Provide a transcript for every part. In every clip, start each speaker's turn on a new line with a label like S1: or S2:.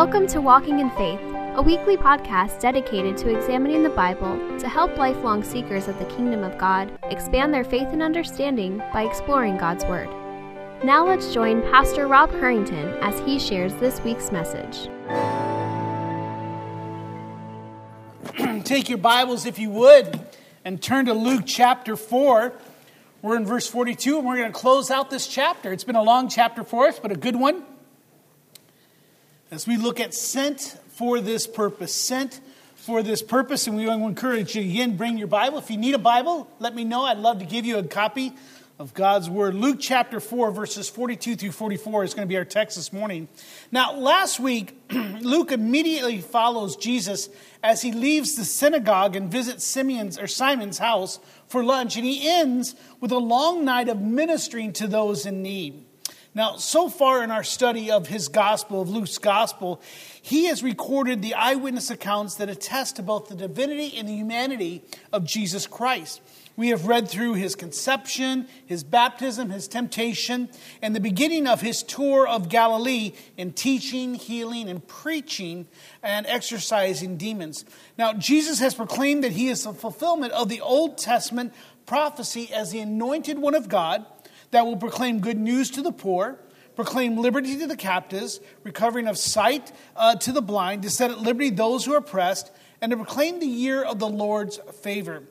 S1: Welcome to Walking in Faith, a weekly podcast dedicated to examining the Bible to help lifelong seekers of the kingdom of God expand their faith and understanding by exploring God's Word. Now let's join Pastor Rob Harrington as he shares this week's message.
S2: Take your Bibles, if you would, and turn to Luke chapter 4. We're in verse 42, and we're going to close out this chapter. It's been a long chapter for us, but a good one. As we look at sent for this purpose, sent for this purpose, and we want to encourage you again, bring your Bible. If you need a Bible, let me know. I'd love to give you a copy of God's Word. Luke chapter 4, verses 42 through 44 is going to be our text this morning. Now, last week, Luke immediately follows Jesus as he leaves the synagogue and visits Simeon's or Simon's house for lunch, and he ends with a long night of ministering to those in need. Now, so far in our study of his gospel, of Luke's gospel, he has recorded the eyewitness accounts that attest to both the divinity and the humanity of Jesus Christ. We have read through his conception, his baptism, his temptation, and the beginning of his tour of Galilee in teaching, healing, and preaching and exorcising demons. Now, Jesus has proclaimed that he is the fulfillment of the Old Testament prophecy as the anointed one of God that will proclaim good news to the poor, proclaim liberty to the captives, recovering of sight uh, to the blind, to set at liberty those who are oppressed, and to proclaim the year of the Lord's favor.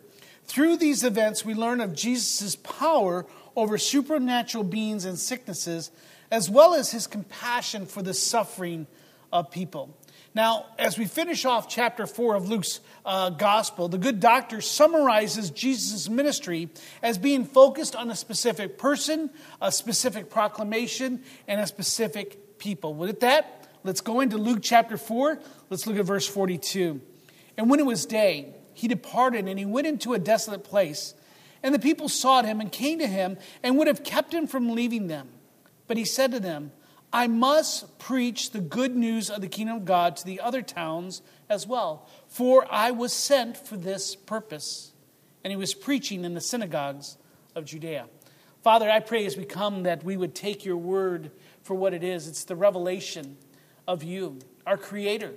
S2: Through these events, we learn of Jesus' power over supernatural beings and sicknesses, as well as his compassion for the suffering of people. Now, as we finish off chapter 4 of Luke's uh, gospel, the good doctor summarizes Jesus' ministry as being focused on a specific person, a specific proclamation, and a specific people. With that, let's go into Luke chapter 4. Let's look at verse 42. And when it was day, he departed and he went into a desolate place. And the people sought him and came to him and would have kept him from leaving them. But he said to them, I must preach the good news of the kingdom of God to the other towns as well, for I was sent for this purpose. And he was preaching in the synagogues of Judea. Father, I pray as we come that we would take your word for what it is. It's the revelation of you, our Creator.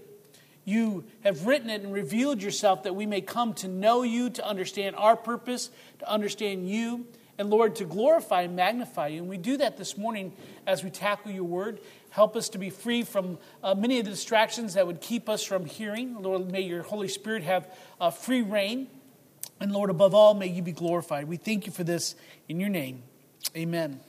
S2: You have written it and revealed yourself that we may come to know you, to understand our purpose, to understand you and Lord, to glorify and magnify you. And we do that this morning as we tackle your word. Help us to be free from uh, many of the distractions that would keep us from hearing. Lord, may your Holy Spirit have uh, free reign. And Lord, above all, may you be glorified. We thank you for this in your name. Amen.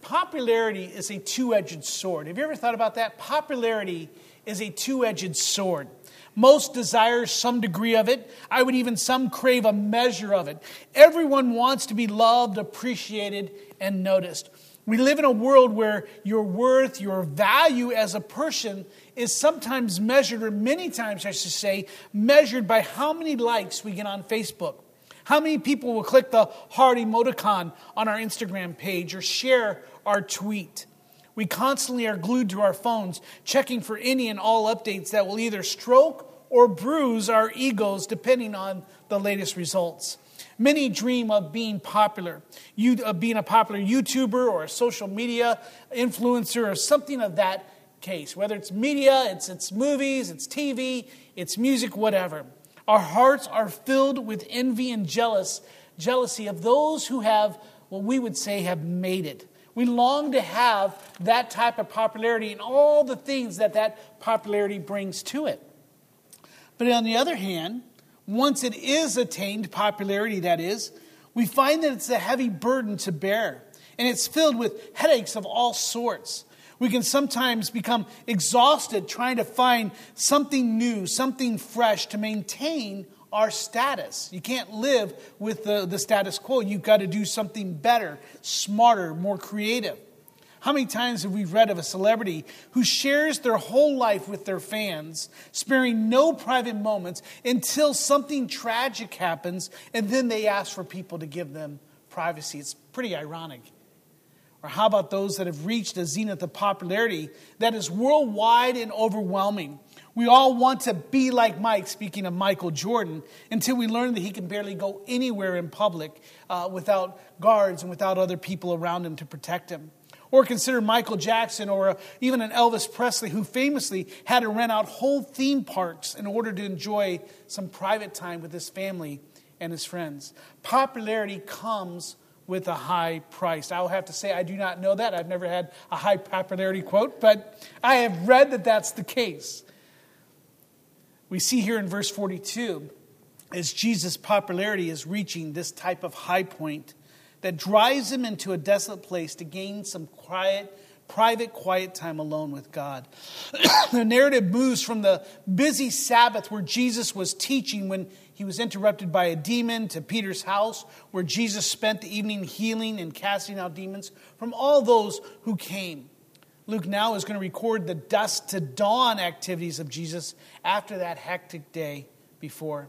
S2: Popularity is a two edged sword. Have you ever thought about that? Popularity is a two edged sword. Most desire some degree of it. I would even some crave a measure of it. Everyone wants to be loved, appreciated, and noticed. We live in a world where your worth, your value as a person is sometimes measured, or many times, I should say, measured by how many likes we get on Facebook. How many people will click the heart emoticon on our Instagram page or share our tweet? We constantly are glued to our phones, checking for any and all updates that will either stroke or bruise our egos depending on the latest results. Many dream of being popular, you, of being a popular YouTuber or a social media influencer or something of that case. Whether it's media, it's, it's movies, it's TV, it's music, whatever. Our hearts are filled with envy and jealous, jealousy of those who have what we would say have made it. We long to have that type of popularity and all the things that that popularity brings to it. But on the other hand, once it is attained, popularity that is, we find that it's a heavy burden to bear. And it's filled with headaches of all sorts. We can sometimes become exhausted trying to find something new, something fresh to maintain our status. You can't live with the, the status quo. You've got to do something better, smarter, more creative. How many times have we read of a celebrity who shares their whole life with their fans, sparing no private moments until something tragic happens, and then they ask for people to give them privacy? It's pretty ironic. Or how about those that have reached a zenith of popularity that is worldwide and overwhelming? We all want to be like Mike, speaking of Michael Jordan, until we learn that he can barely go anywhere in public uh, without guards and without other people around him to protect him. Or consider Michael Jackson or even an Elvis Presley who famously had to rent out whole theme parks in order to enjoy some private time with his family and his friends. Popularity comes with a high price. I will have to say, I do not know that. I've never had a high popularity quote, but I have read that that's the case. We see here in verse 42 as Jesus' popularity is reaching this type of high point that drives him into a desolate place to gain some quiet, private, quiet time alone with God. the narrative moves from the busy Sabbath where Jesus was teaching when he was interrupted by a demon to Peter's house where Jesus spent the evening healing and casting out demons from all those who came. Luke now is going to record the dusk to dawn activities of Jesus after that hectic day before.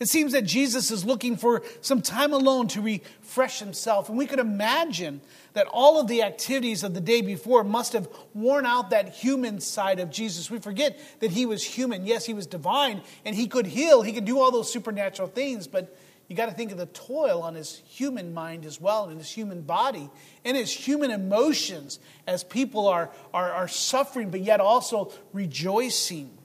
S2: It seems that Jesus is looking for some time alone to refresh himself. And we could imagine that all of the activities of the day before must have worn out that human side of Jesus. We forget that he was human. Yes, he was divine and he could heal, he could do all those supernatural things, but you got to think of the toil on his human mind as well, and his human body, and his human emotions as people are, are, are suffering, but yet also rejoicing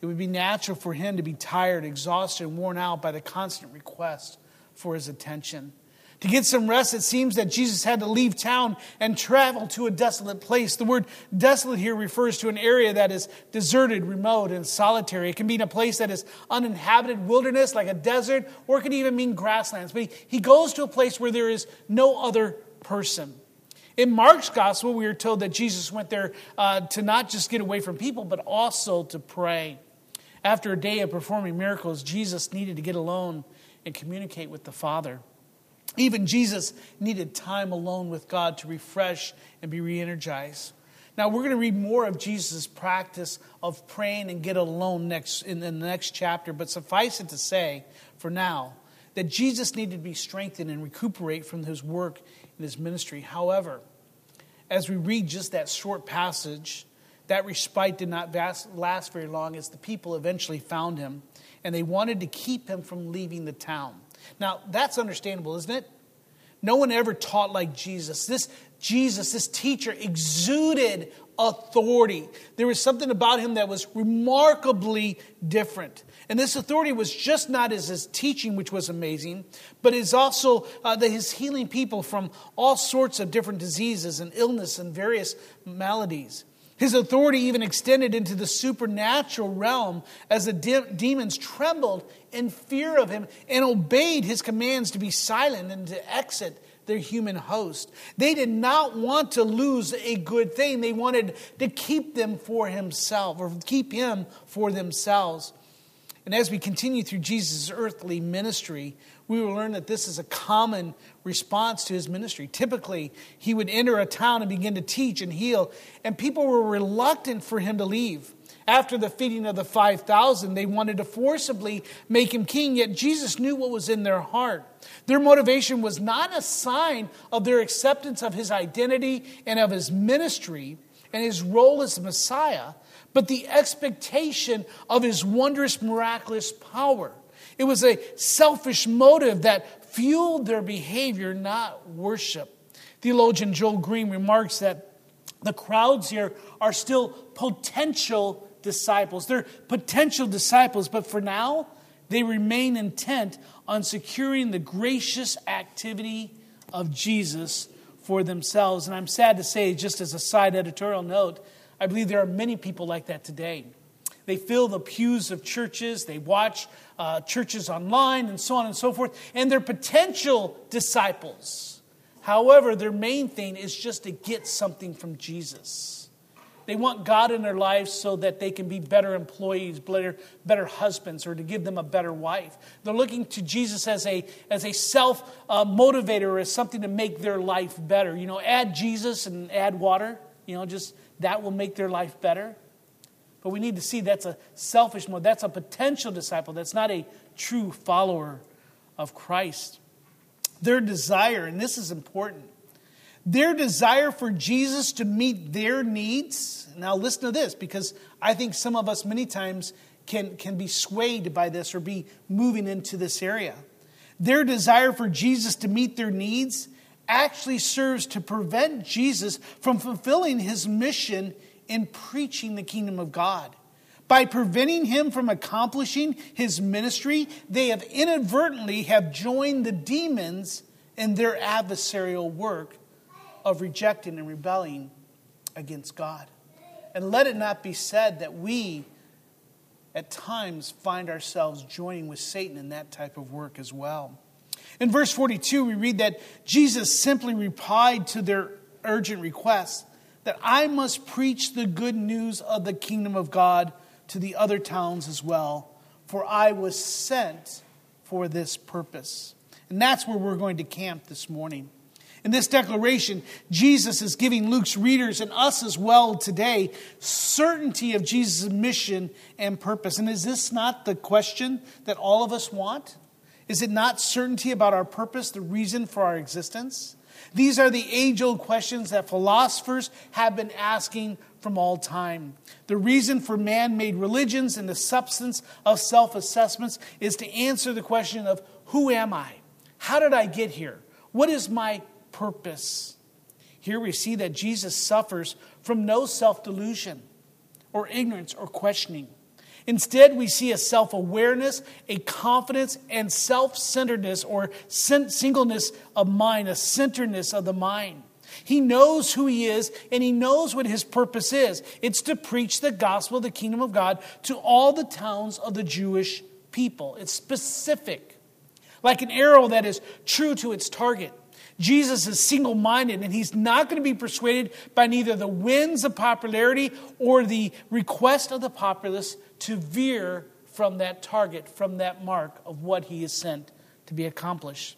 S2: it would be natural for him to be tired, exhausted, and worn out by the constant request for his attention. To get some rest, it seems that Jesus had to leave town and travel to a desolate place. The word desolate here refers to an area that is deserted, remote, and solitary. It can mean a place that is uninhabited wilderness, like a desert, or it could even mean grasslands. But he goes to a place where there is no other person. In Mark's gospel, we are told that Jesus went there uh, to not just get away from people, but also to pray. After a day of performing miracles, Jesus needed to get alone and communicate with the Father. Even Jesus needed time alone with God to refresh and be re energized. Now, we're going to read more of Jesus' practice of praying and get alone next, in the next chapter, but suffice it to say, for now, that Jesus needed to be strengthened and recuperate from his work in his ministry. However, as we read just that short passage, that respite did not last very long as the people eventually found him and they wanted to keep him from leaving the town. Now, that's understandable, isn't it? No one ever taught like Jesus. This Jesus, this teacher, exuded authority. There was something about him that was remarkably different. And this authority was just not as his teaching, which was amazing, but is also uh, that his healing people from all sorts of different diseases and illness and various maladies. His authority even extended into the supernatural realm as the de- demons trembled in fear of him and obeyed his commands to be silent and to exit their human host. They did not want to lose a good thing. They wanted to keep them for himself or keep him for themselves. And as we continue through Jesus' earthly ministry, we will learn that this is a common response to his ministry. Typically, he would enter a town and begin to teach and heal, and people were reluctant for him to leave. After the feeding of the 5,000, they wanted to forcibly make him king, yet Jesus knew what was in their heart. Their motivation was not a sign of their acceptance of his identity and of his ministry and his role as Messiah, but the expectation of his wondrous, miraculous power. It was a selfish motive that fueled their behavior, not worship. Theologian Joel Green remarks that the crowds here are still potential disciples. They're potential disciples, but for now, they remain intent on securing the gracious activity of Jesus for themselves. And I'm sad to say, just as a side editorial note, I believe there are many people like that today. They fill the pews of churches, they watch uh, churches online, and so on and so forth, and they're potential disciples. However, their main thing is just to get something from Jesus. They want God in their lives so that they can be better employees, better, better husbands, or to give them a better wife. They're looking to Jesus as a, as a self uh, motivator, as something to make their life better. You know, add Jesus and add water, you know, just that will make their life better. But we need to see that's a selfish mode. That's a potential disciple. That's not a true follower of Christ. Their desire, and this is important, their desire for Jesus to meet their needs. Now, listen to this because I think some of us many times can, can be swayed by this or be moving into this area. Their desire for Jesus to meet their needs actually serves to prevent Jesus from fulfilling his mission in preaching the kingdom of God. By preventing him from accomplishing his ministry, they have inadvertently have joined the demons in their adversarial work of rejecting and rebelling against God. And let it not be said that we at times find ourselves joining with Satan in that type of work as well. In verse 42, we read that Jesus simply replied to their urgent request that I must preach the good news of the kingdom of God to the other towns as well, for I was sent for this purpose. And that's where we're going to camp this morning. In this declaration, Jesus is giving Luke's readers and us as well today certainty of Jesus' mission and purpose. And is this not the question that all of us want? Is it not certainty about our purpose, the reason for our existence? These are the age old questions that philosophers have been asking from all time. The reason for man made religions and the substance of self assessments is to answer the question of who am I? How did I get here? What is my purpose. Here we see that Jesus suffers from no self delusion or ignorance or questioning. Instead, we see a self awareness, a confidence, and self centeredness or singleness of mind, a centeredness of the mind. He knows who he is and he knows what his purpose is. It's to preach the gospel of the kingdom of God to all the towns of the Jewish people. It's specific, like an arrow that is true to its target. Jesus is single minded and he's not going to be persuaded by neither the winds of popularity or the request of the populace to veer from that target, from that mark of what he is sent to be accomplished.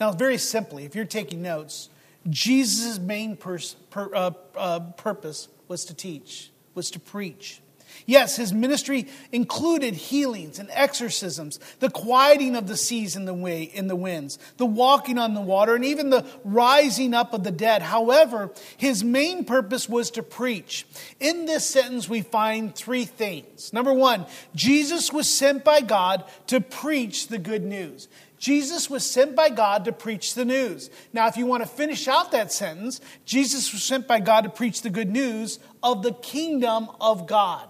S2: Now, very simply, if you're taking notes, Jesus' main pers- per, uh, uh, purpose was to teach, was to preach. Yes, his ministry included healings and exorcisms, the quieting of the seas and the way in the winds, the walking on the water, and even the rising up of the dead. However, his main purpose was to preach. In this sentence, we find three things. Number one, Jesus was sent by God to preach the good news. Jesus was sent by God to preach the news. Now, if you want to finish out that sentence, Jesus was sent by God to preach the good news of the kingdom of God.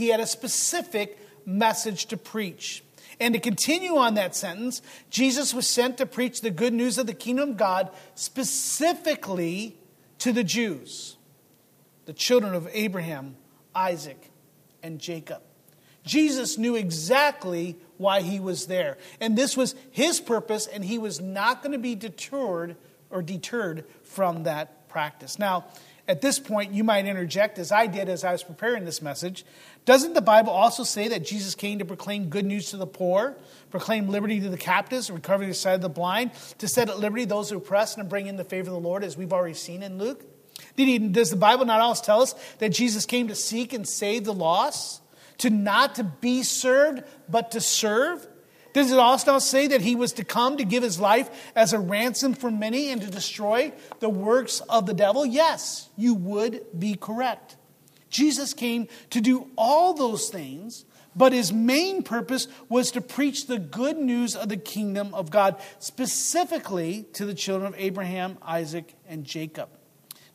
S2: He had a specific message to preach. And to continue on that sentence, Jesus was sent to preach the good news of the kingdom of God specifically to the Jews, the children of Abraham, Isaac, and Jacob. Jesus knew exactly why he was there. And this was his purpose, and he was not going to be deterred or deterred from that practice. Now, at this point, you might interject, as I did as I was preparing this message. Doesn't the Bible also say that Jesus came to proclaim good news to the poor, proclaim liberty to the captives, recovery to the sight of the blind, to set at liberty those who oppress, and bring in the favor of the Lord, as we've already seen in Luke? Does the Bible not also tell us that Jesus came to seek and save the lost? To not to be served, but to serve? Does it also say that he was to come to give his life as a ransom for many and to destroy the works of the devil? Yes, you would be correct. Jesus came to do all those things, but his main purpose was to preach the good news of the kingdom of God, specifically to the children of Abraham, Isaac, and Jacob.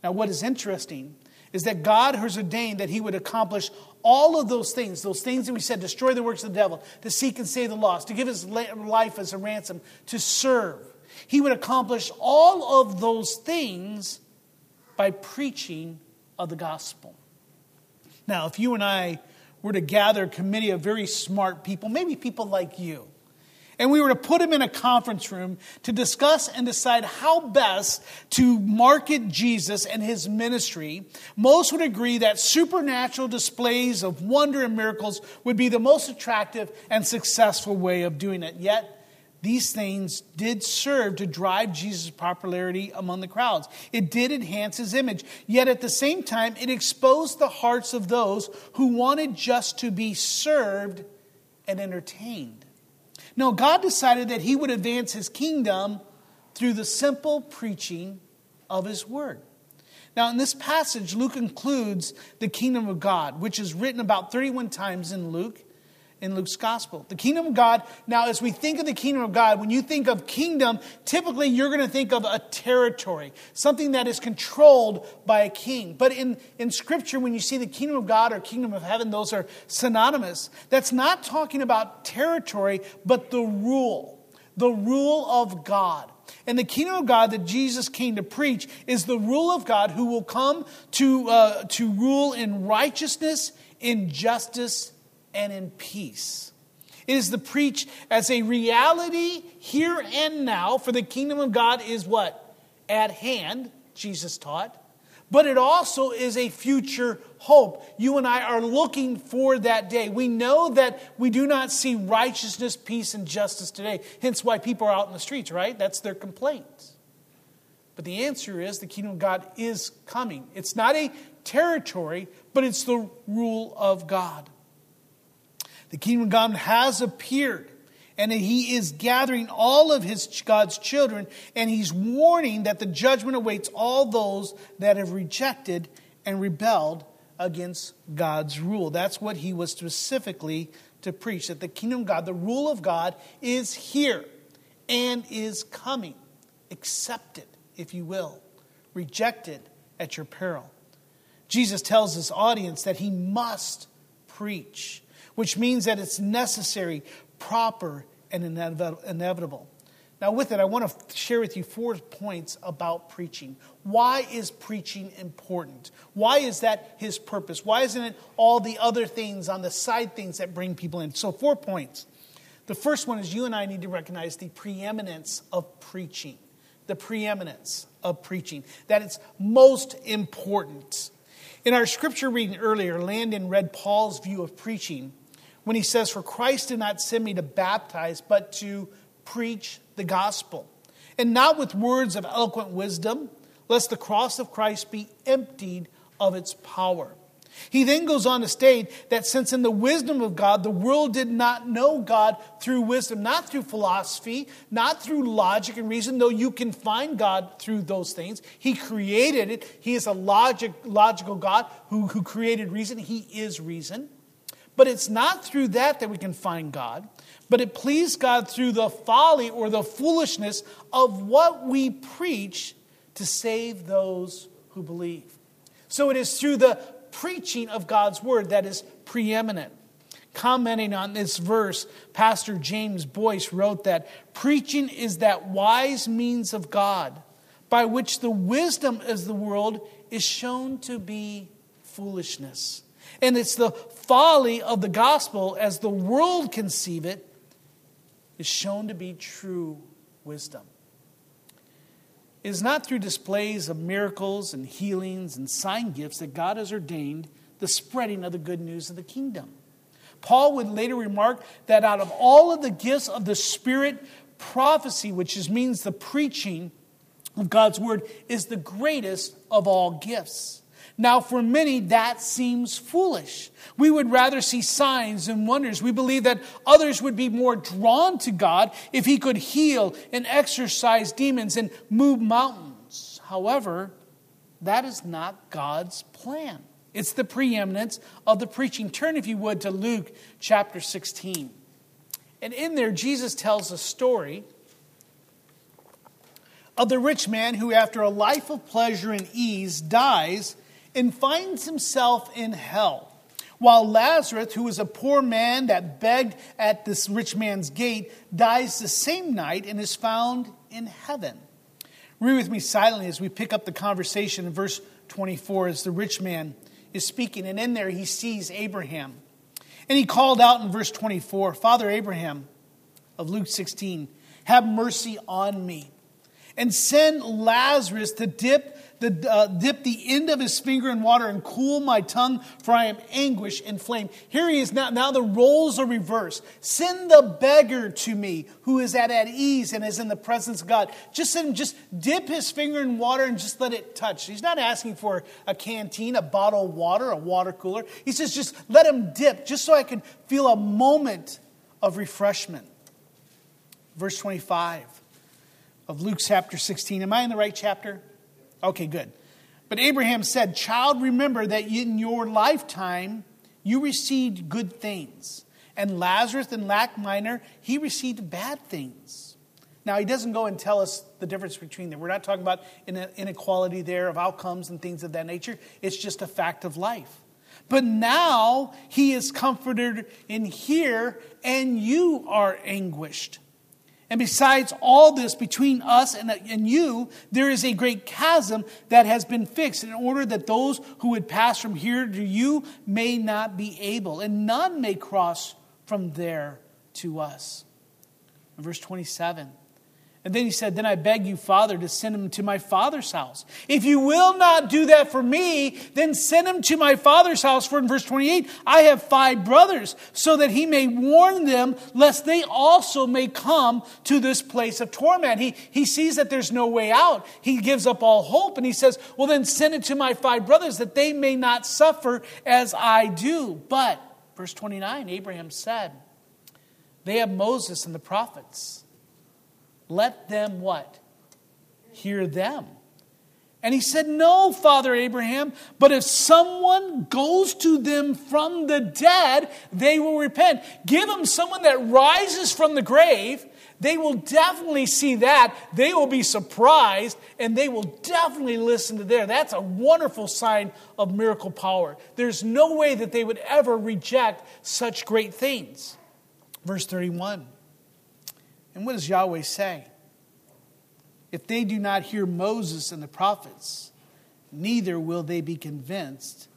S2: Now, what is interesting is that God has ordained that he would accomplish all of those things, those things that we said, destroy the works of the devil, to seek and save the lost, to give his life as a ransom, to serve. He would accomplish all of those things by preaching of the gospel. Now, if you and I were to gather a committee of very smart people, maybe people like you, and we were to put him in a conference room to discuss and decide how best to market Jesus and his ministry, most would agree that supernatural displays of wonder and miracles would be the most attractive and successful way of doing it. Yet, these things did serve to drive Jesus' popularity among the crowds. It did enhance his image. Yet at the same time, it exposed the hearts of those who wanted just to be served and entertained. No, God decided that He would advance His kingdom through the simple preaching of His word. Now, in this passage, Luke includes the kingdom of God, which is written about 31 times in Luke. In Luke's gospel. The kingdom of God, now, as we think of the kingdom of God, when you think of kingdom, typically you're going to think of a territory, something that is controlled by a king. But in, in Scripture, when you see the kingdom of God or kingdom of heaven, those are synonymous. That's not talking about territory, but the rule, the rule of God. And the kingdom of God that Jesus came to preach is the rule of God who will come to, uh, to rule in righteousness, in justice, and in peace. It is the preach as a reality here and now, for the kingdom of God is what? At hand, Jesus taught. But it also is a future hope. You and I are looking for that day. We know that we do not see righteousness, peace, and justice today. Hence why people are out in the streets, right? That's their complaint. But the answer is the kingdom of God is coming. It's not a territory, but it's the rule of God. The kingdom of God has appeared, and he is gathering all of his God's children, and he's warning that the judgment awaits all those that have rejected and rebelled against God's rule. That's what he was specifically to preach that the kingdom of God, the rule of God, is here and is coming. Accept it, if you will. Reject it at your peril. Jesus tells his audience that he must preach which means that it's necessary, proper, and inevitable. Now, with it, I want to share with you four points about preaching. Why is preaching important? Why is that his purpose? Why isn't it all the other things on the side things that bring people in? So, four points. The first one is you and I need to recognize the preeminence of preaching. The preeminence of preaching, that it's most important. In our scripture reading earlier, Landon read Paul's view of preaching when he says, For Christ did not send me to baptize, but to preach the gospel. And not with words of eloquent wisdom, lest the cross of Christ be emptied of its power. He then goes on to state that since in the wisdom of God, the world did not know God through wisdom, not through philosophy, not through logic and reason, though you can find God through those things. He created it. He is a logic, logical God who, who created reason. He is reason. But it's not through that that we can find God, but it pleased God through the folly or the foolishness of what we preach to save those who believe. So it is through the preaching of God's word that is preeminent. Commenting on this verse, Pastor James Boice wrote that preaching is that wise means of God by which the wisdom of the world is shown to be foolishness. And it's the folly of the gospel, as the world conceive it, is shown to be true wisdom. It is not through displays of miracles and healings and sign gifts that God has ordained the spreading of the good news of the kingdom. Paul would later remark that out of all of the gifts of the Spirit, prophecy, which is, means the preaching of God's word, is the greatest of all gifts. Now, for many, that seems foolish. We would rather see signs and wonders. We believe that others would be more drawn to God if He could heal and exorcise demons and move mountains. However, that is not God's plan. It's the preeminence of the preaching. Turn, if you would, to Luke chapter 16. And in there, Jesus tells a story of the rich man who, after a life of pleasure and ease, dies and finds himself in hell. While Lazarus, who was a poor man that begged at this rich man's gate, dies the same night and is found in heaven. Read with me silently as we pick up the conversation in verse 24 as the rich man is speaking. And in there he sees Abraham. And he called out in verse 24 Father Abraham of Luke 16, have mercy on me and send Lazarus to dip the, uh, dip the end of his finger in water and cool my tongue, for I am anguish and flame. Here he is now. Now the roles are reversed. Send the beggar to me who is at, at ease and is in the presence of God. Just send him, just dip his finger in water and just let it touch. He's not asking for a canteen, a bottle of water, a water cooler. He says, just let him dip, just so I can feel a moment of refreshment. Verse 25 of Luke chapter 16. Am I in the right chapter? Okay, good. But Abraham said, Child, remember that in your lifetime you received good things, And Lazarus and lack minor, he received bad things. Now, he doesn't go and tell us the difference between them. We're not talking about inequality there of outcomes and things of that nature. It's just a fact of life. But now he is comforted in here, and you are anguished. And besides all this, between us and, and you, there is a great chasm that has been fixed in order that those who would pass from here to you may not be able, and none may cross from there to us. verse 27. And then he said, Then I beg you, Father, to send him to my father's house. If you will not do that for me, then send him to my father's house. For in verse 28, I have five brothers, so that he may warn them, lest they also may come to this place of torment. He, he sees that there's no way out. He gives up all hope, and he says, Well, then send it to my five brothers, that they may not suffer as I do. But, verse 29, Abraham said, They have Moses and the prophets. Let them what? Hear them. And he said, No, Father Abraham, but if someone goes to them from the dead, they will repent. Give them someone that rises from the grave. They will definitely see that. They will be surprised and they will definitely listen to there. That's a wonderful sign of miracle power. There's no way that they would ever reject such great things. Verse 31. And what does Yahweh say? If they do not hear Moses and the prophets, neither will they be convinced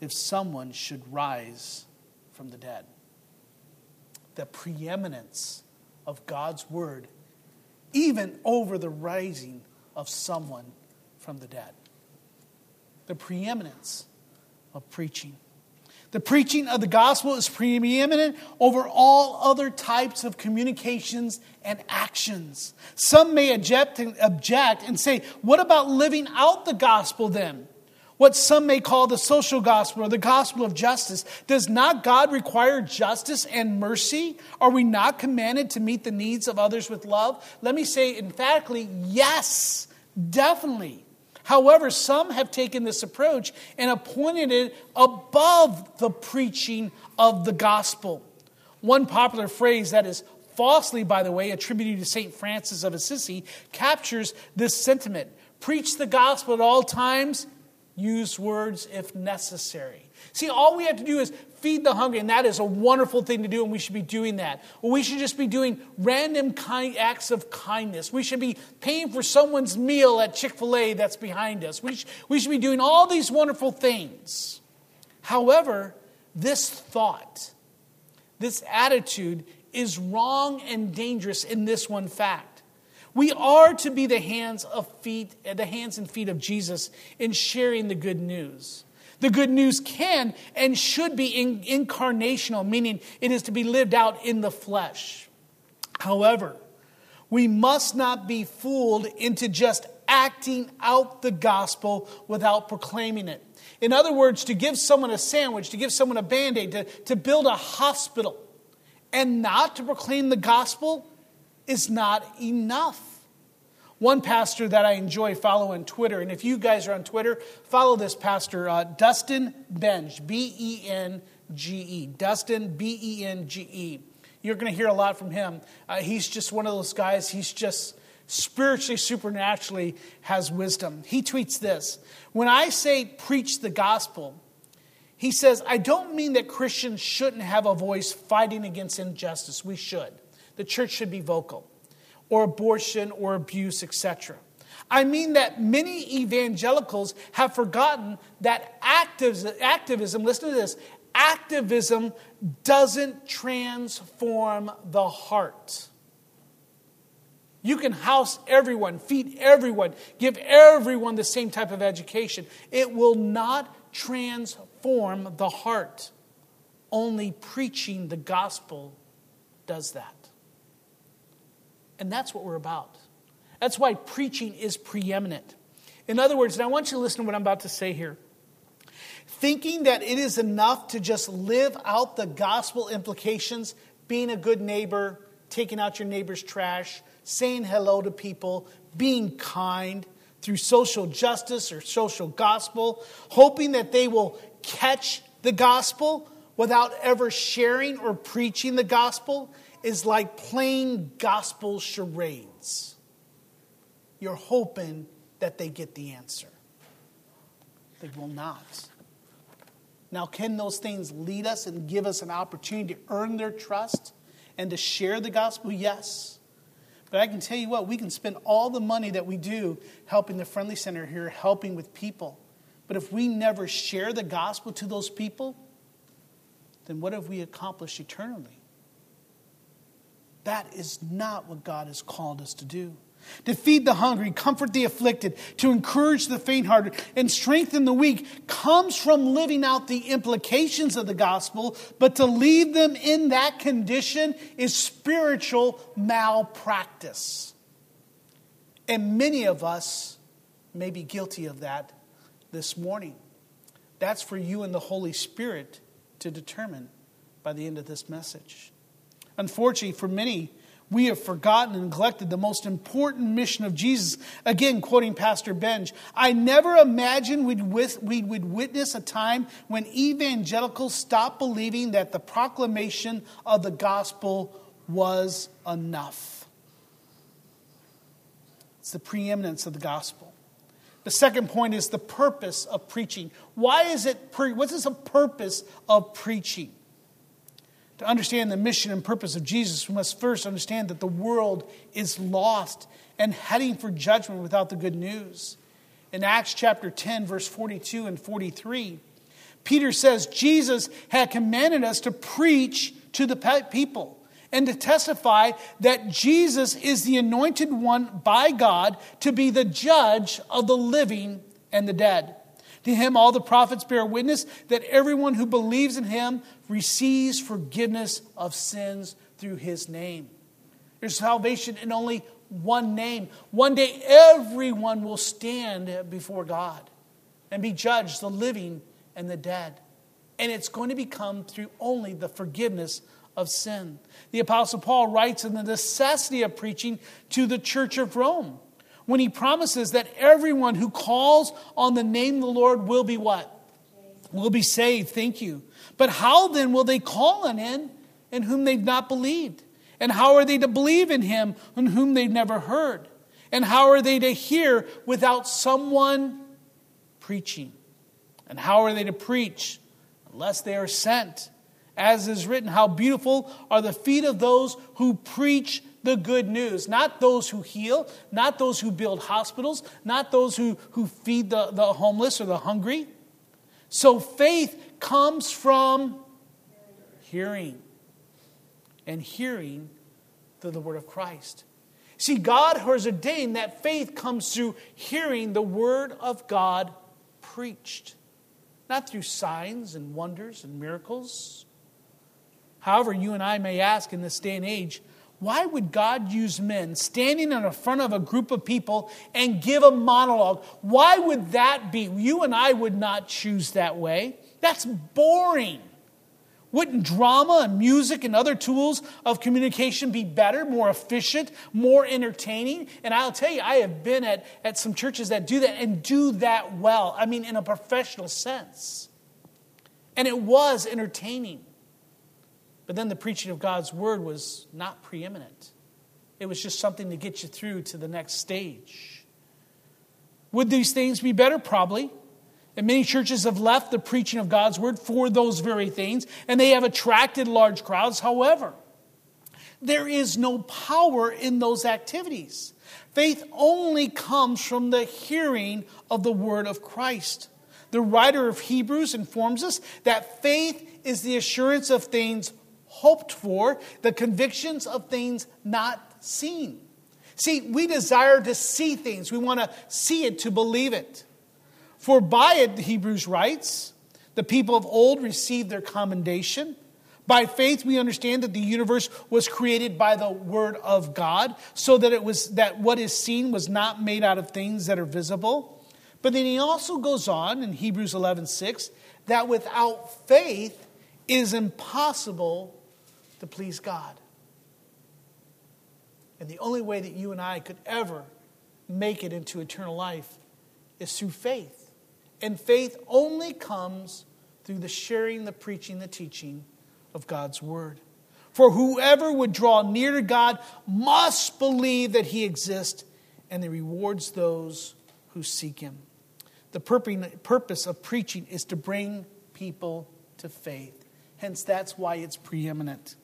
S2: if someone should rise from the dead. The preeminence of God's word, even over the rising of someone from the dead. The preeminence of preaching. The preaching of the gospel is preeminent over all other types of communications and actions. Some may object and, say, What about living out the gospel then? What some may call the social gospel or the gospel of justice. Does not God require justice and mercy? Are we not commanded to meet the needs of others with love? Let me say emphatically, yes, definitely. However, some have taken this approach and appointed it above the preaching of the gospel. One popular phrase that is falsely, by the way, attributed to St. Francis of Assisi, captures this sentiment preach the gospel at all times, use words if necessary. See, all we have to do is feed the hungry, and that is a wonderful thing to do, and we should be doing that. We should just be doing random kind acts of kindness. We should be paying for someone's meal at Chick fil A that's behind us. We, sh- we should be doing all these wonderful things. However, this thought, this attitude is wrong and dangerous in this one fact. We are to be the hands of feet, the hands and feet of Jesus in sharing the good news. The good news can and should be in, incarnational, meaning it is to be lived out in the flesh. However, we must not be fooled into just acting out the gospel without proclaiming it. In other words, to give someone a sandwich, to give someone a band aid, to, to build a hospital, and not to proclaim the gospel is not enough. One pastor that I enjoy following Twitter, and if you guys are on Twitter, follow this pastor, uh, Dustin Benge, B E N G E. Dustin, B E N G E. You're going to hear a lot from him. Uh, he's just one of those guys, he's just spiritually, supernaturally has wisdom. He tweets this When I say preach the gospel, he says, I don't mean that Christians shouldn't have a voice fighting against injustice. We should. The church should be vocal or abortion or abuse, etc. I mean that many evangelicals have forgotten that activism, listen to this, activism doesn't transform the heart. You can house everyone, feed everyone, give everyone the same type of education. It will not transform the heart. Only preaching the gospel does that. And that's what we're about. That's why preaching is preeminent. In other words, and I want you to listen to what I'm about to say here. Thinking that it is enough to just live out the gospel implications, being a good neighbor, taking out your neighbor's trash, saying hello to people, being kind through social justice or social gospel, hoping that they will catch the gospel without ever sharing or preaching the gospel is like playing gospel charades. You're hoping that they get the answer. They will not. Now, can those things lead us and give us an opportunity to earn their trust and to share the gospel? Yes. But I can tell you what, we can spend all the money that we do helping the Friendly Center here, helping with people. But if we never share the gospel to those people, then what have we accomplished eternally? That is not what God has called us to do to feed the hungry, comfort the afflicted, to encourage the faint hearted, and strengthen the weak comes from living out the implications of the gospel, but to leave them in that condition is spiritual malpractice. And many of us may be guilty of that this morning. That's for you and the Holy Spirit to determine by the end of this message. Unfortunately, for many, we have forgotten and neglected the most important mission of Jesus. Again, quoting Pastor Benge, I never imagined we'd, we would witness a time when evangelicals stopped believing that the proclamation of the gospel was enough. It's the preeminence of the gospel. The second point is the purpose of preaching. Why is it, pre- what is the purpose of preaching? To understand the mission and purpose of Jesus, we must first understand that the world is lost and heading for judgment without the good news. In Acts chapter 10, verse 42 and 43, Peter says Jesus had commanded us to preach to the people and to testify that Jesus is the anointed one by God to be the judge of the living and the dead. To him, all the prophets bear witness that everyone who believes in him receives forgiveness of sins through his name. There's salvation in only one name. One day, everyone will stand before God and be judged, the living and the dead. And it's going to become through only the forgiveness of sin. The Apostle Paul writes in the necessity of preaching to the church of Rome when he promises that everyone who calls on the name of the Lord will be what? Will be saved. Thank you. But how then will they call on him in whom they've not believed? And how are they to believe in him in whom they've never heard? And how are they to hear without someone preaching? And how are they to preach unless they are sent? As is written, how beautiful are the feet of those who preach the good news. Not those who heal, not those who build hospitals, not those who, who feed the, the homeless or the hungry. So faith comes from hearing, and hearing through the word of Christ. See, God has ordained that faith comes through hearing the word of God preached, not through signs and wonders and miracles. However, you and I may ask in this day and age, why would God use men standing in front of a group of people and give a monologue? Why would that be? You and I would not choose that way. That's boring. Wouldn't drama and music and other tools of communication be better, more efficient, more entertaining? And I'll tell you, I have been at, at some churches that do that and do that well. I mean, in a professional sense. And it was entertaining. But then the preaching of God's word was not preeminent, it was just something to get you through to the next stage. Would these things be better? Probably. And many churches have left the preaching of God's word for those very things, and they have attracted large crowds. However, there is no power in those activities. Faith only comes from the hearing of the word of Christ. The writer of Hebrews informs us that faith is the assurance of things hoped for, the convictions of things not seen. See, we desire to see things. We want to see it to believe it. For by it, Hebrews writes, the people of old received their commendation. By faith, we understand that the universe was created by the word of God, so that it was that what is seen was not made out of things that are visible. But then he also goes on in Hebrews 11 6 that without faith it is impossible to please God. And the only way that you and I could ever make it into eternal life is through faith. And faith only comes through the sharing, the preaching, the teaching of God's word. For whoever would draw near to God must believe that he exists and he rewards those who seek him. The purpose of preaching is to bring people to faith. Hence, that's why it's preeminent.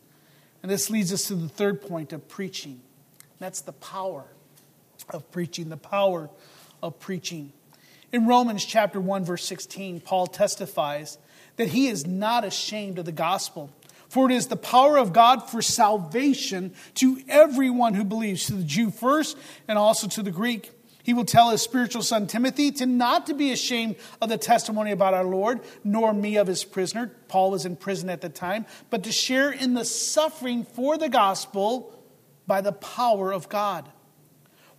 S2: And this leads us to the third point of preaching. That's the power of preaching, the power of preaching. In Romans chapter 1 verse 16, Paul testifies that he is not ashamed of the gospel, for it is the power of God for salvation to everyone who believes, to the Jew first and also to the Greek. He will tell his spiritual son Timothy to not to be ashamed of the testimony about our Lord, nor me of his prisoner. Paul was in prison at the time, but to share in the suffering for the gospel by the power of God.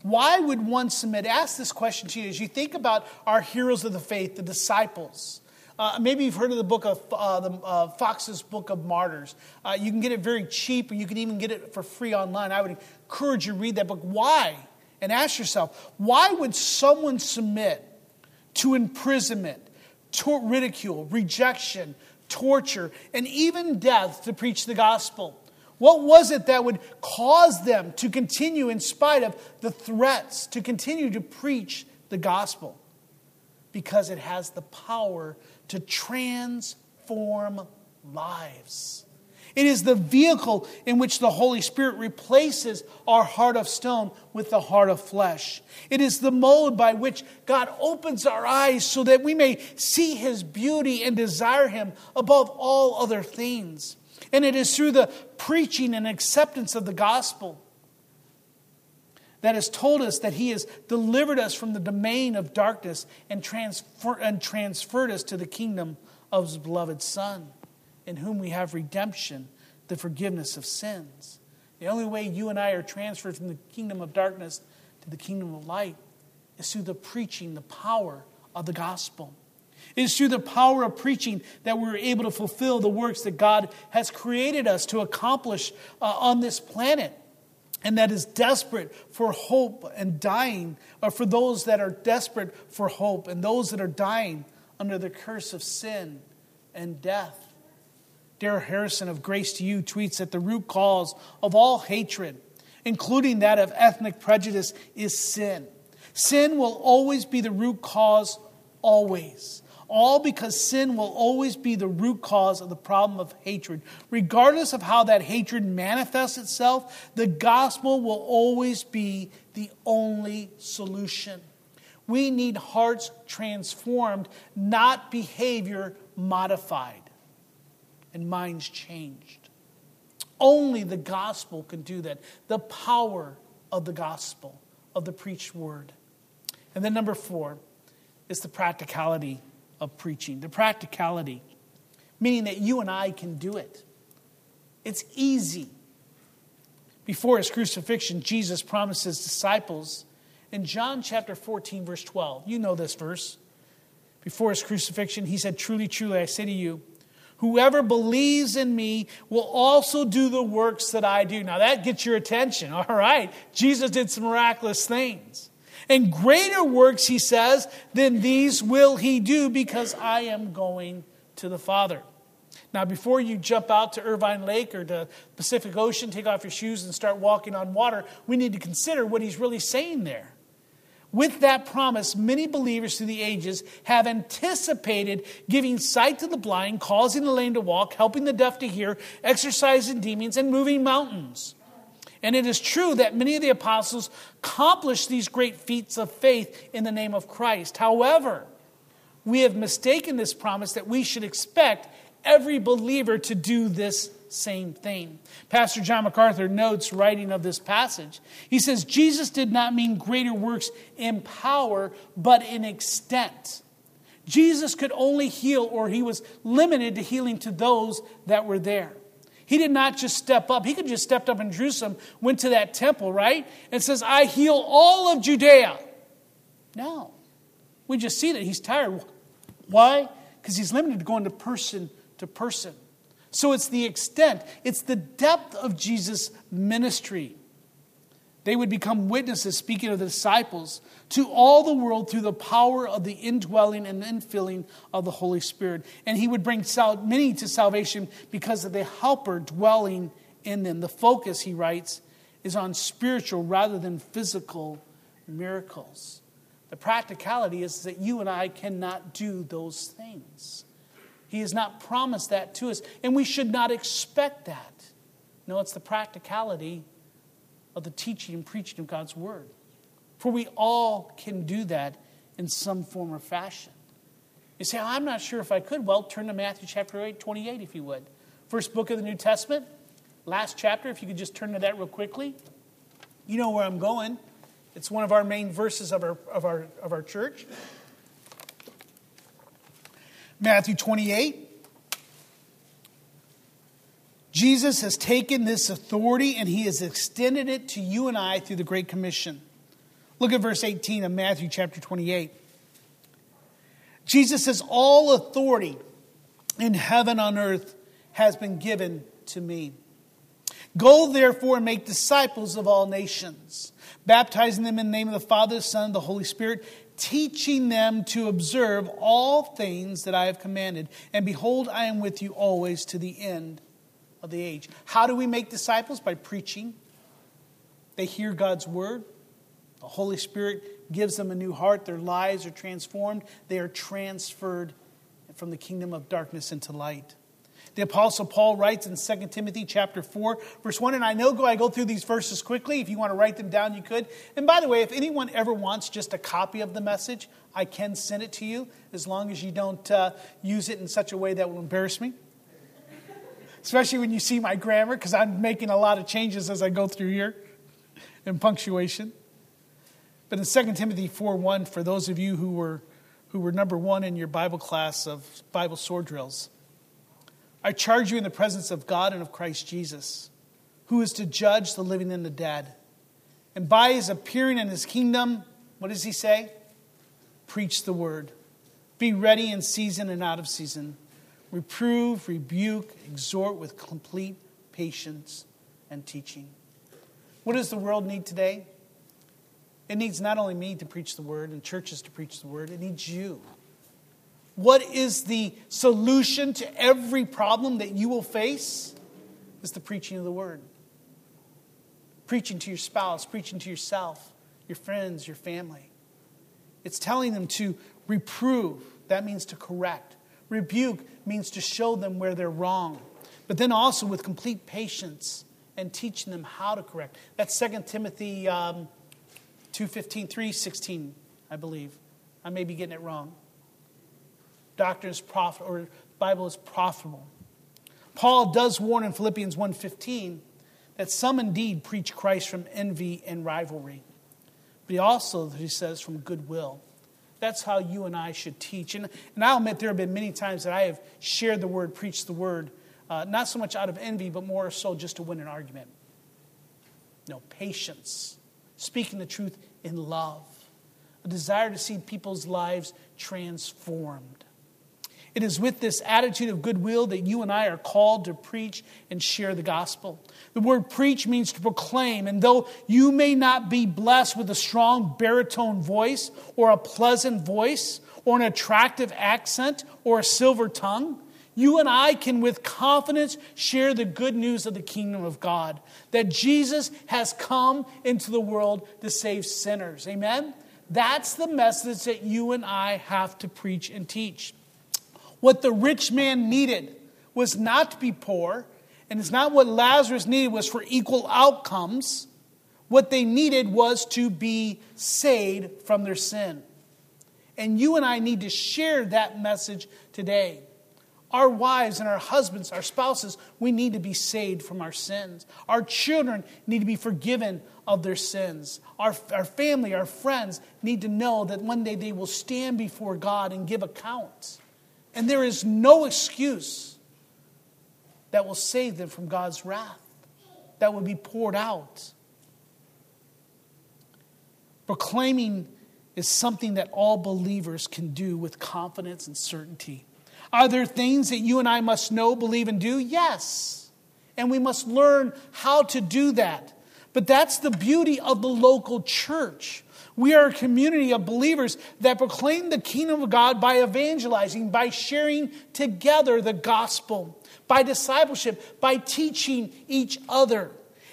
S2: Why would one submit? Ask this question to you as you think about our heroes of the faith, the disciples. Uh, maybe you've heard of the book of uh, the, uh, Foxe's Book of Martyrs. Uh, you can get it very cheap, or you can even get it for free online. I would encourage you to read that book. Why? And ask yourself, why would someone submit to imprisonment, to ridicule, rejection, torture, and even death to preach the gospel? What was it that would cause them to continue, in spite of the threats, to continue to preach the gospel? Because it has the power to transform lives. It is the vehicle in which the Holy Spirit replaces our heart of stone with the heart of flesh. It is the mode by which God opens our eyes so that we may see His beauty and desire Him above all other things. And it is through the preaching and acceptance of the gospel that has told us that He has delivered us from the domain of darkness and, transfer, and transferred us to the kingdom of His beloved Son, in whom we have redemption, the forgiveness of sins. The only way you and I are transferred from the kingdom of darkness to the kingdom of light is through the preaching, the power of the gospel. It is through the power of preaching that we're able to fulfill the works that God has created us to accomplish uh, on this planet. And that is desperate for hope and dying, or for those that are desperate for hope and those that are dying under the curse of sin and death. Darrell Harrison of Grace to You tweets that the root cause of all hatred, including that of ethnic prejudice, is sin. Sin will always be the root cause, always. All because sin will always be the root cause of the problem of hatred. Regardless of how that hatred manifests itself, the gospel will always be the only solution. We need hearts transformed, not behavior modified and minds changed. Only the gospel can do that. The power of the gospel, of the preached word. And then, number four is the practicality of preaching, the practicality, meaning that you and I can do it. It's easy. Before his crucifixion, Jesus promised his disciples in John chapter 14, verse 12. You know this verse. Before his crucifixion, he said, Truly, truly, I say to you, whoever believes in me will also do the works that I do. Now that gets your attention. All right. Jesus did some miraculous things. And greater works, he says, than these will he do because I am going to the Father. Now, before you jump out to Irvine Lake or to Pacific Ocean, take off your shoes and start walking on water, we need to consider what he's really saying there. With that promise, many believers through the ages have anticipated giving sight to the blind, causing the lame to walk, helping the deaf to hear, exorcising demons, and moving mountains. And it is true that many of the apostles accomplished these great feats of faith in the name of Christ. However, we have mistaken this promise that we should expect every believer to do this same thing. Pastor John MacArthur notes, writing of this passage, he says, Jesus did not mean greater works in power, but in extent. Jesus could only heal, or he was limited to healing to those that were there. He did not just step up. He could just stepped up in Jerusalem, went to that temple, right? And says, I heal all of Judea. No. We just see that he's tired. Why? Because he's limited to going to person to person. So it's the extent, it's the depth of Jesus' ministry They would become witnesses, speaking of the disciples, to all the world through the power of the indwelling and infilling of the Holy Spirit. And he would bring many to salvation because of the helper dwelling in them. The focus, he writes, is on spiritual rather than physical miracles. The practicality is that you and I cannot do those things. He has not promised that to us, and we should not expect that. No, it's the practicality of the teaching and preaching of God's Word. For we all can do that in some form or fashion. You say, I'm not sure if I could. Well, turn to Matthew chapter 8, 28, if you would. First book of the New Testament, last chapter, if you could just turn to that real quickly. You know where I'm going. It's one of our main verses of our, of our, of our church. Matthew 28. Jesus has taken this authority and he has extended it to you and I through the Great Commission. Look at verse 18 of Matthew chapter 28. Jesus says, All authority in heaven on earth has been given to me. Go therefore and make disciples of all nations, baptizing them in the name of the Father, the Son, and the Holy Spirit, teaching them to observe all things that I have commanded. And behold, I am with you always to the end of the age. How do we make disciples? By preaching. They hear God's word. The Holy Spirit gives them a new heart. Their lives are transformed. They are transferred from the kingdom of darkness into light. The apostle Paul writes in 2 Timothy chapter 4 verse 1 and I know I go through these verses quickly if you want to write them down you could. And by the way, if anyone ever wants just a copy of the message, I can send it to you as long as you don't uh, use it in such a way that will embarrass me especially when you see my grammar, because I'm making a lot of changes as I go through here in punctuation. But in 2 Timothy 4 1, for those of you who were, who were number one in your Bible class of Bible sword drills, I charge you in the presence of God and of Christ Jesus, who is to judge the living and the dead. And by his appearing in his kingdom, what does he say? Preach the word. Be ready in season and out of season reprove, rebuke, exhort with complete patience and teaching. What does the world need today? It needs not only me to preach the word and churches to preach the word, it needs you. What is the solution to every problem that you will face? Is the preaching of the word. Preaching to your spouse, preaching to yourself, your friends, your family. It's telling them to reprove, that means to correct. Rebuke means to show them where they're wrong, but then also with complete patience and teaching them how to correct. That's 2 Timothy um, 2.15, 3.16, I believe. I may be getting it wrong. Doctrine is prof- or Bible is profitable. Paul does warn in Philippians 1.15 that some indeed preach Christ from envy and rivalry. But he also, he says, from goodwill. That's how you and I should teach. And, and I'll admit there have been many times that I have shared the word, preached the word, uh, not so much out of envy, but more so just to win an argument. No, patience, speaking the truth in love, a desire to see people's lives transformed. It is with this attitude of goodwill that you and I are called to preach and share the gospel. The word preach means to proclaim, and though you may not be blessed with a strong baritone voice or a pleasant voice or an attractive accent or a silver tongue, you and I can with confidence share the good news of the kingdom of God that Jesus has come into the world to save sinners. Amen? That's the message that you and I have to preach and teach. What the rich man needed was not to be poor, and it's not what Lazarus needed was for equal outcomes. What they needed was to be saved from their sin. And you and I need to share that message today. Our wives and our husbands, our spouses, we need to be saved from our sins. Our children need to be forgiven of their sins. Our, our family, our friends need to know that one day they will stand before God and give account. And there is no excuse that will save them from God's wrath that will be poured out. Proclaiming is something that all believers can do with confidence and certainty. Are there things that you and I must know, believe, and do? Yes. And we must learn how to do that. But that's the beauty of the local church. We are a community of believers that proclaim the kingdom of God by evangelizing, by sharing together the gospel, by discipleship, by teaching each other,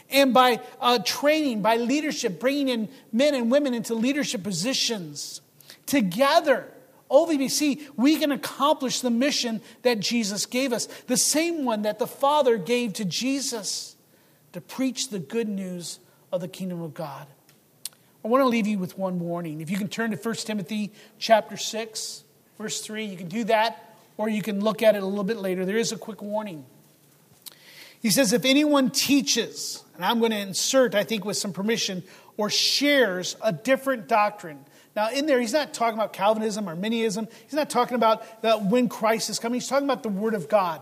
S2: and by uh, training, by leadership, bringing in men and women into leadership positions. Together, OVBC, we can accomplish the mission that Jesus gave us, the same one that the Father gave to Jesus to preach the good news of the kingdom of God. I want to leave you with one warning. If you can turn to 1 Timothy chapter 6, verse 3, you can do that, or you can look at it a little bit later. There is a quick warning. He says, If anyone teaches, and I'm going to insert, I think with some permission, or shares a different doctrine. Now, in there, he's not talking about Calvinism, or Arminianism. He's not talking about when Christ is coming. He's talking about the Word of God.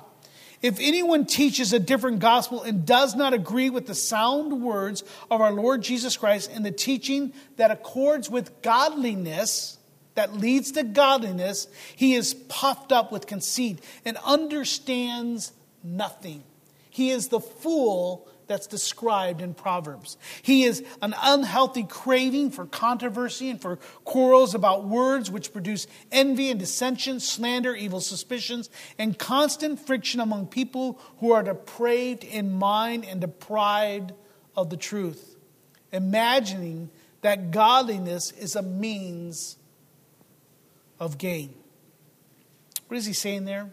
S2: If anyone teaches a different gospel and does not agree with the sound words of our Lord Jesus Christ and the teaching that accords with godliness, that leads to godliness, he is puffed up with conceit and understands nothing. He is the fool that's described in Proverbs. He is an unhealthy craving for controversy and for quarrels about words which produce envy and dissension, slander, evil suspicions, and constant friction among people who are depraved in mind and deprived of the truth, imagining that godliness is a means of gain. What is he saying there?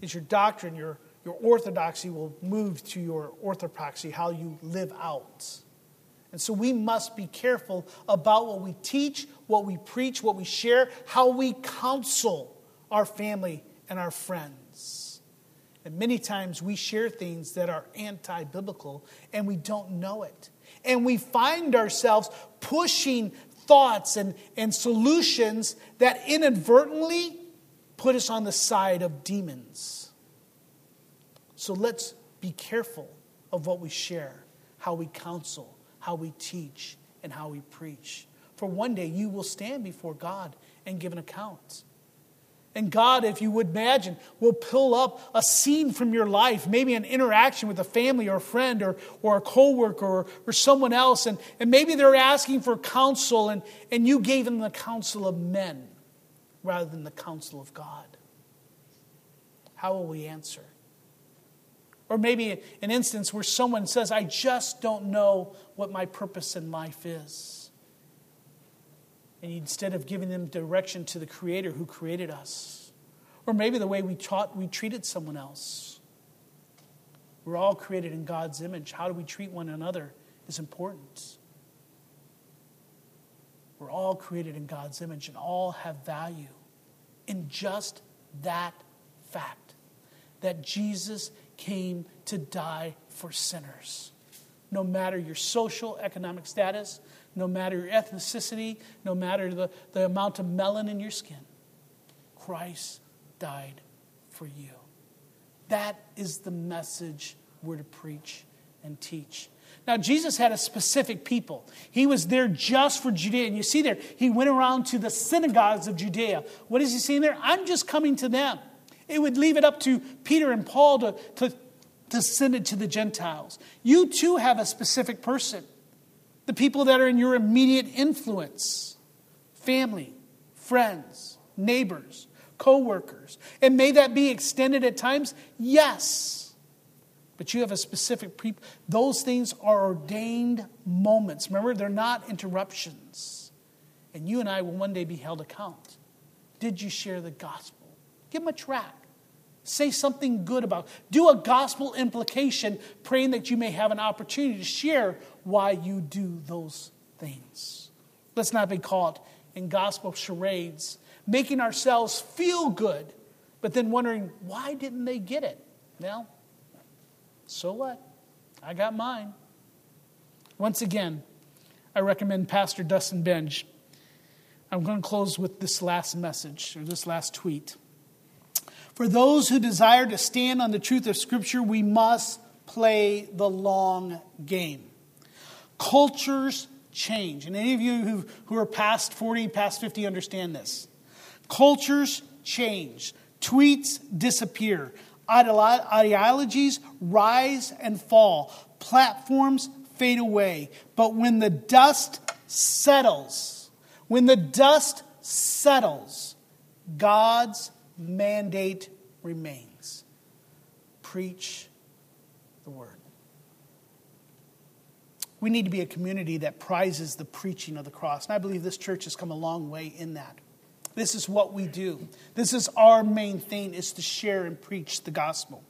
S2: Is your doctrine, your your orthodoxy will move to your orthopraxy, how you live out. And so we must be careful about what we teach, what we preach, what we share, how we counsel our family and our friends. And many times we share things that are anti biblical and we don't know it. And we find ourselves pushing thoughts and, and solutions that inadvertently put us on the side of demons. So let's be careful of what we share, how we counsel, how we teach, and how we preach. For one day you will stand before God and give an account. And God, if you would imagine, will pull up a scene from your life, maybe an interaction with a family or a friend or, or a coworker or, or someone else, and, and maybe they're asking for counsel, and, and you gave them the counsel of men rather than the counsel of God. How will we answer? Or maybe an instance where someone says, I just don't know what my purpose in life is. And instead of giving them direction to the Creator who created us, or maybe the way we taught we treated someone else. We're all created in God's image. How do we treat one another is important. We're all created in God's image and all have value in just that fact that Jesus came to die for sinners. No matter your social, economic status, no matter your ethnicity, no matter the, the amount of melanin in your skin, Christ died for you. That is the message we're to preach and teach. Now, Jesus had a specific people. He was there just for Judea. And you see there, he went around to the synagogues of Judea. What is he saying there? I'm just coming to them. It would leave it up to Peter and Paul to, to, to send it to the Gentiles. You too have a specific person, the people that are in your immediate influence family, friends, neighbors, co workers. And may that be extended at times? Yes. But you have a specific people. Those things are ordained moments. Remember, they're not interruptions. And you and I will one day be held account. Did you share the gospel? Give them a track. Say something good about. Do a gospel implication, praying that you may have an opportunity to share why you do those things. Let's not be caught in gospel charades, making ourselves feel good, but then wondering why didn't they get it? Well, so what? I got mine. Once again, I recommend Pastor Dustin Benge. I'm going to close with this last message or this last tweet. For those who desire to stand on the truth of Scripture, we must play the long game. Cultures change. And any of you who, who are past 40, past 50 understand this. Cultures change, tweets disappear, ideologies rise and fall, platforms fade away. But when the dust settles, when the dust settles, God's mandate remains. Preach the word. We need to be a community that prizes the preaching of the cross. And I believe this church has come a long way in that. This is what we do. This is our main thing is to share and preach the gospel.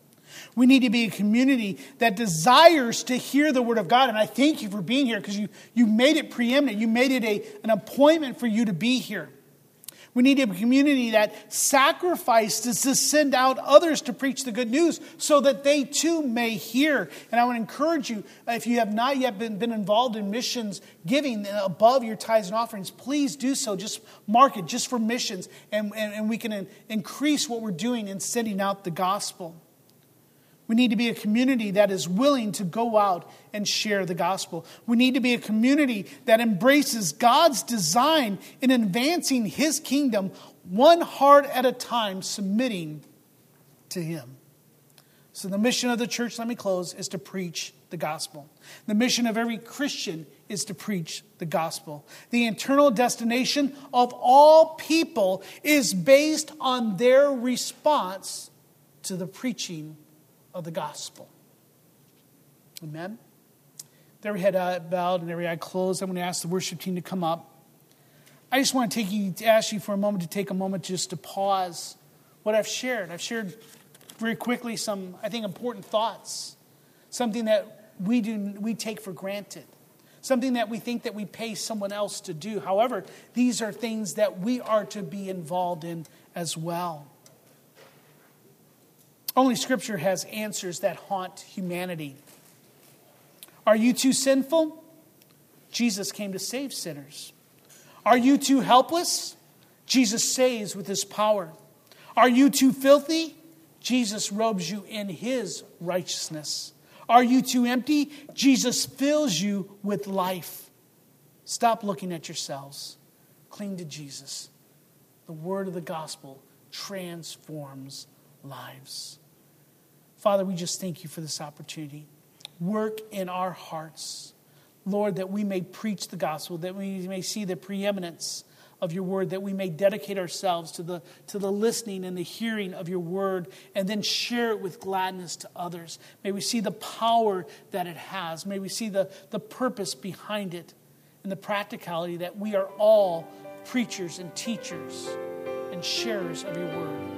S2: We need to be a community that desires to hear the word of God. And I thank you for being here because you, you made it preeminent. You made it a, an appointment for you to be here. We need a community that sacrifices to send out others to preach the good news so that they too may hear. And I would encourage you, if you have not yet been, been involved in missions giving above your tithes and offerings, please do so. Just mark it just for missions, and, and, and we can increase what we're doing in sending out the gospel. We need to be a community that is willing to go out and share the gospel. We need to be a community that embraces God's design in advancing his kingdom one heart at a time, submitting to him. So, the mission of the church, let me close, is to preach the gospel. The mission of every Christian is to preach the gospel. The internal destination of all people is based on their response to the preaching of the gospel. Amen? With every head uh, bowed and every eye closed, I'm going to ask the worship team to come up. I just want to take you to ask you for a moment to take a moment just to pause what I've shared. I've shared very quickly some, I think, important thoughts, something that we do we take for granted, something that we think that we pay someone else to do. However, these are things that we are to be involved in as well. Only Scripture has answers that haunt humanity. Are you too sinful? Jesus came to save sinners. Are you too helpless? Jesus saves with his power. Are you too filthy? Jesus robes you in his righteousness. Are you too empty? Jesus fills you with life. Stop looking at yourselves. Cling to Jesus. The word of the gospel transforms lives. Father, we just thank you for this opportunity. Work in our hearts, Lord, that we may preach the gospel, that we may see the preeminence of your word, that we may dedicate ourselves to the, to the listening and the hearing of your word, and then share it with gladness to others. May we see the power that it has. May we see the, the purpose behind it and the practicality that we are all preachers and teachers and sharers of your word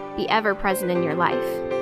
S1: be ever present in your life.